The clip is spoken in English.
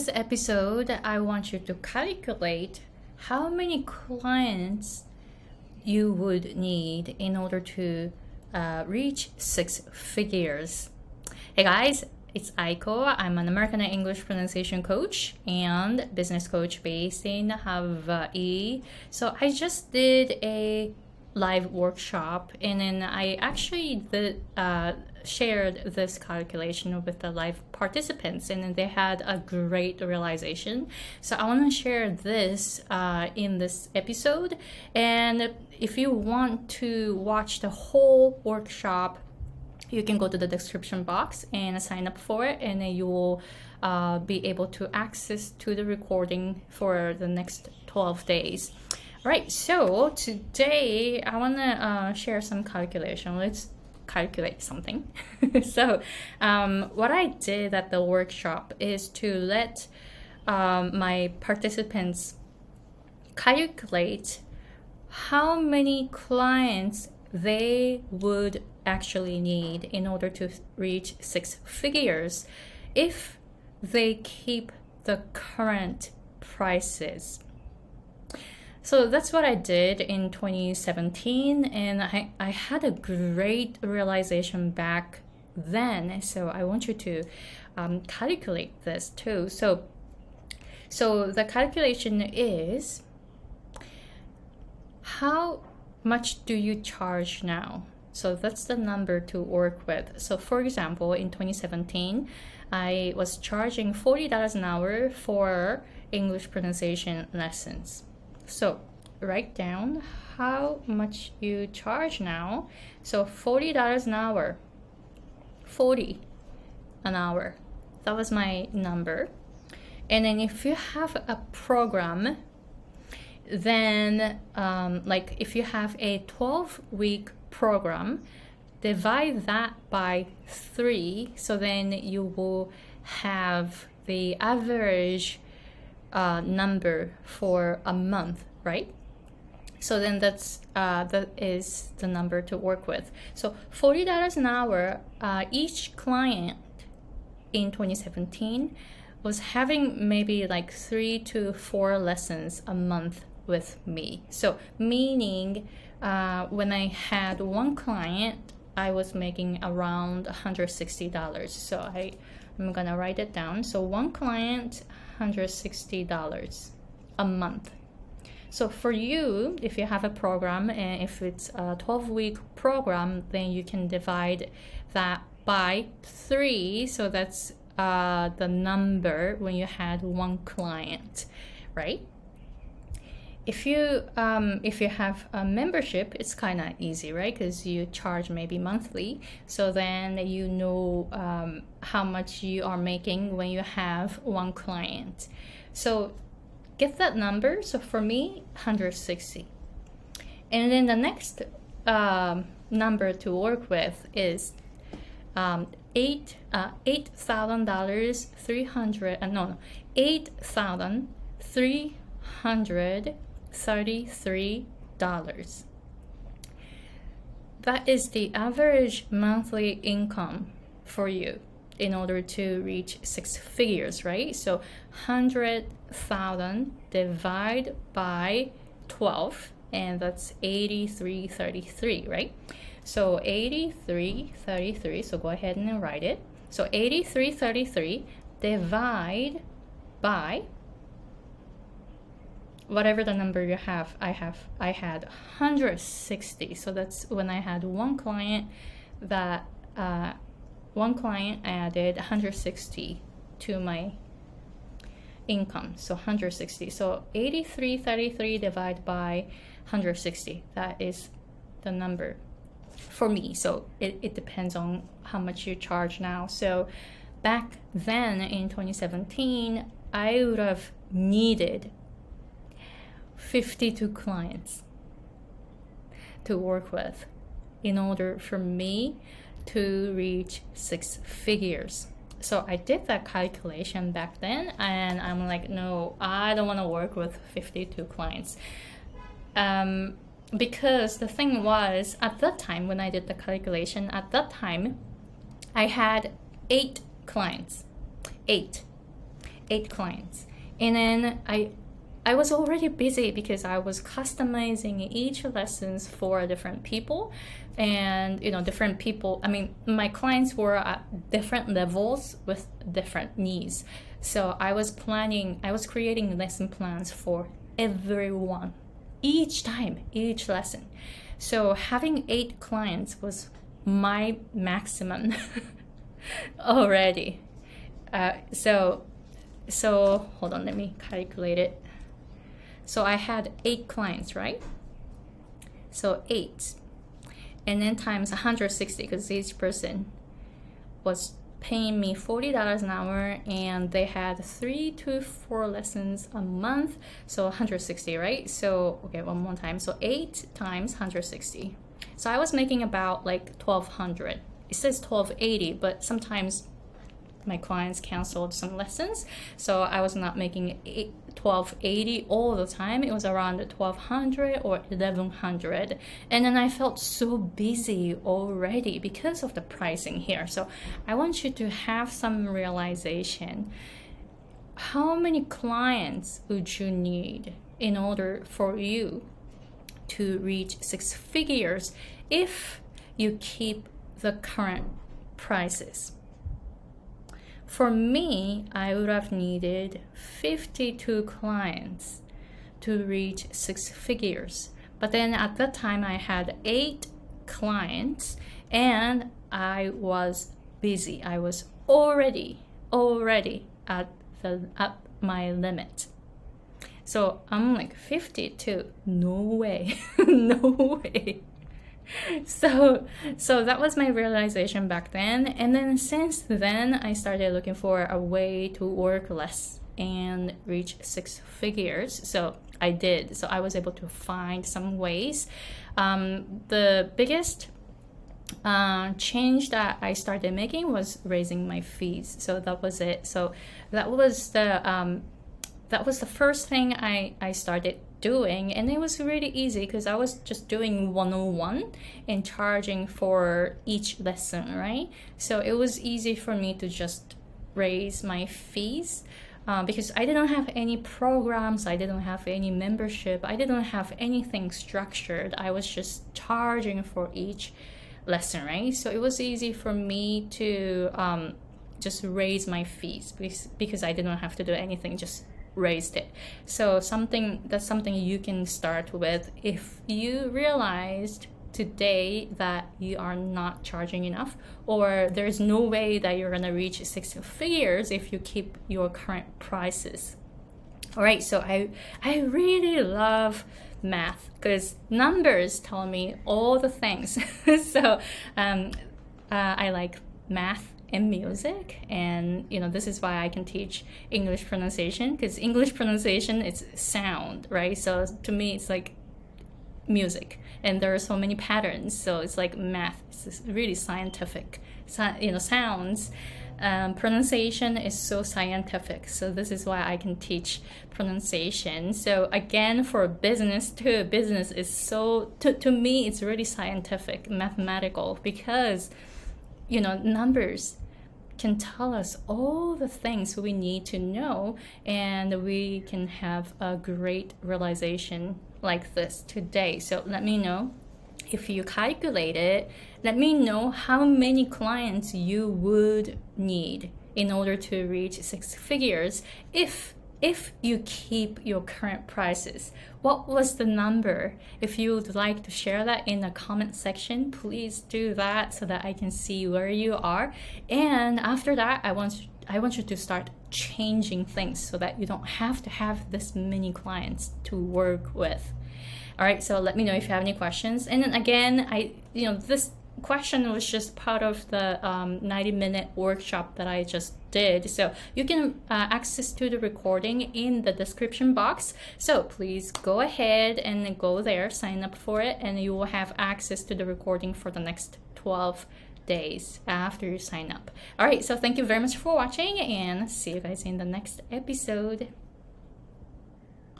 this episode, I want you to calculate how many clients you would need in order to uh, reach six figures. Hey guys, it's Aiko. I'm an American English pronunciation coach and business coach based in Hawaii. So I just did a live workshop and then I actually uh, shared this calculation with the live participants and then they had a great realization. So I want to share this uh, in this episode. And if you want to watch the whole workshop, you can go to the description box and sign up for it and then you will uh, be able to access to the recording for the next 12 days right so today i want to uh, share some calculation let's calculate something so um, what i did at the workshop is to let um, my participants calculate how many clients they would actually need in order to reach six figures if they keep the current prices. So that's what I did in 2017, and I, I had a great realization back then. So I want you to um, calculate this too. So, so the calculation is how much do you charge now? So that's the number to work with. So for example, in 2017, I was charging $40 an hour for English pronunciation lessons. So write down how much you charge now. So $40 an hour. 40 an hour. That was my number. And then if you have a program then um, like if you have a 12 week program divide that by three so then you will have the average uh, number for a month right so then that's uh, that is the number to work with so $40 an hour uh, each client in 2017 was having maybe like three to four lessons a month with me. So, meaning uh, when I had one client, I was making around $160. So, I, I'm gonna write it down. So, one client, $160 a month. So, for you, if you have a program and if it's a 12 week program, then you can divide that by three. So, that's uh, the number when you had one client, right? If you um, if you have a membership it's kind of easy right? Because you charge maybe monthly. So then you know um, how much you are making when you have one client. So get that number. So for me 160 and then the next um, number to work with is um, eight uh, eight thousand dollars three hundred uh, no no eight thousand three hundred $33. That is the average monthly income for you in order to reach six figures, right? So 100,000 divided by 12 and that's 8333, right? So 8333, so go ahead and write it. So 8333 divide by whatever the number you have i have i had 160 so that's when i had one client that uh, one client added 160 to my income. So 160 so 8333 divided by 160 that is the number for me. So it, it depends on how much you charge now. So back then in 2017 i would have needed 52 clients to work with in order for me to reach six figures. So I did that calculation back then, and I'm like, no, I don't want to work with 52 clients. Um, because the thing was, at that time, when I did the calculation, at that time, I had eight clients. Eight. eight clients. And then I I was already busy because I was customizing each lessons for different people and you know different people I mean my clients were at different levels with different needs. So I was planning I was creating lesson plans for everyone each time, each lesson. So having 8 clients was my maximum already. Uh, so so hold on let me calculate it so i had eight clients right? So eight. And then times 160 because each person was paying me $40 an hour and they had three to four lessons a month. So 160 right? So okay one more time. So eight times 160 so i was making about like 1200 it says 1280 but sometimes my clients canceled some lessons so i was not making 1280 all the time. It was around 1200 or 1100 and then i felt so busy already because of the pricing here. So i want you to have some realization. How many clients would you need in order for you to reach six figures if you keep the current prices for me, I would have needed 52 clients to reach six figures. But then at that time, I had eight clients and I was busy. I was already, already at the at my limit. So I'm like 52. No way. no way. so so that was my realization back then and then since then i started looking for a way to work less and reach six figures so i did so i was able to find some ways um, the biggest uh, change that I started making was raising my fees. So that was it. So that was the um, that was the first thing I, I started doing and it was really easy because I was just doing 101 and charging for each lesson, right? So it was easy for me to just raise my fees. Uh, because I didn't have any programs, I didn't have any membership, I didn't have anything structured. I was just charging for each lesson, right? So it was easy for me to um, just raise my fees because, because I didn't have to do anything, just raised it. So something that's something you can start with if you realized today that you are not charging enough or there's no way that you're going to reach six figures if you keep your current prices. All right, so I I really love math because numbers tell me all the things. so um, uh, I like math in music and you know this is why i can teach english pronunciation because english pronunciation is sound right? So to me it's like music and there are so many patterns so it's like math it's really scientific you know sounds. Um, pronunciation is so scientific so this is why i can teach pronunciation. So again for business too business is so to, to me it's really scientific mathematical because you know numbers can tell us all the things we need to know and we can have a great realization like this today. So let me know if you calculate it. Let me know how many clients you would need in order to reach six figures if if you keep your current prices. What was the number? If you would like to share that in the comment section, please do that so that I can see where you are. And after that, I want I want you to start changing things so that you don't have to have this many clients to work with. All right, so let me know if you have any questions. And then again, I you know this question was just part of the um, 90 minute workshop that I just did. So you can uh, access to the recording in the description box. So please go ahead and go there, sign up for it, and you will have access to the recording for the next 12 days after you sign up. All right, so thank you very much for watching and see you guys in the next episode.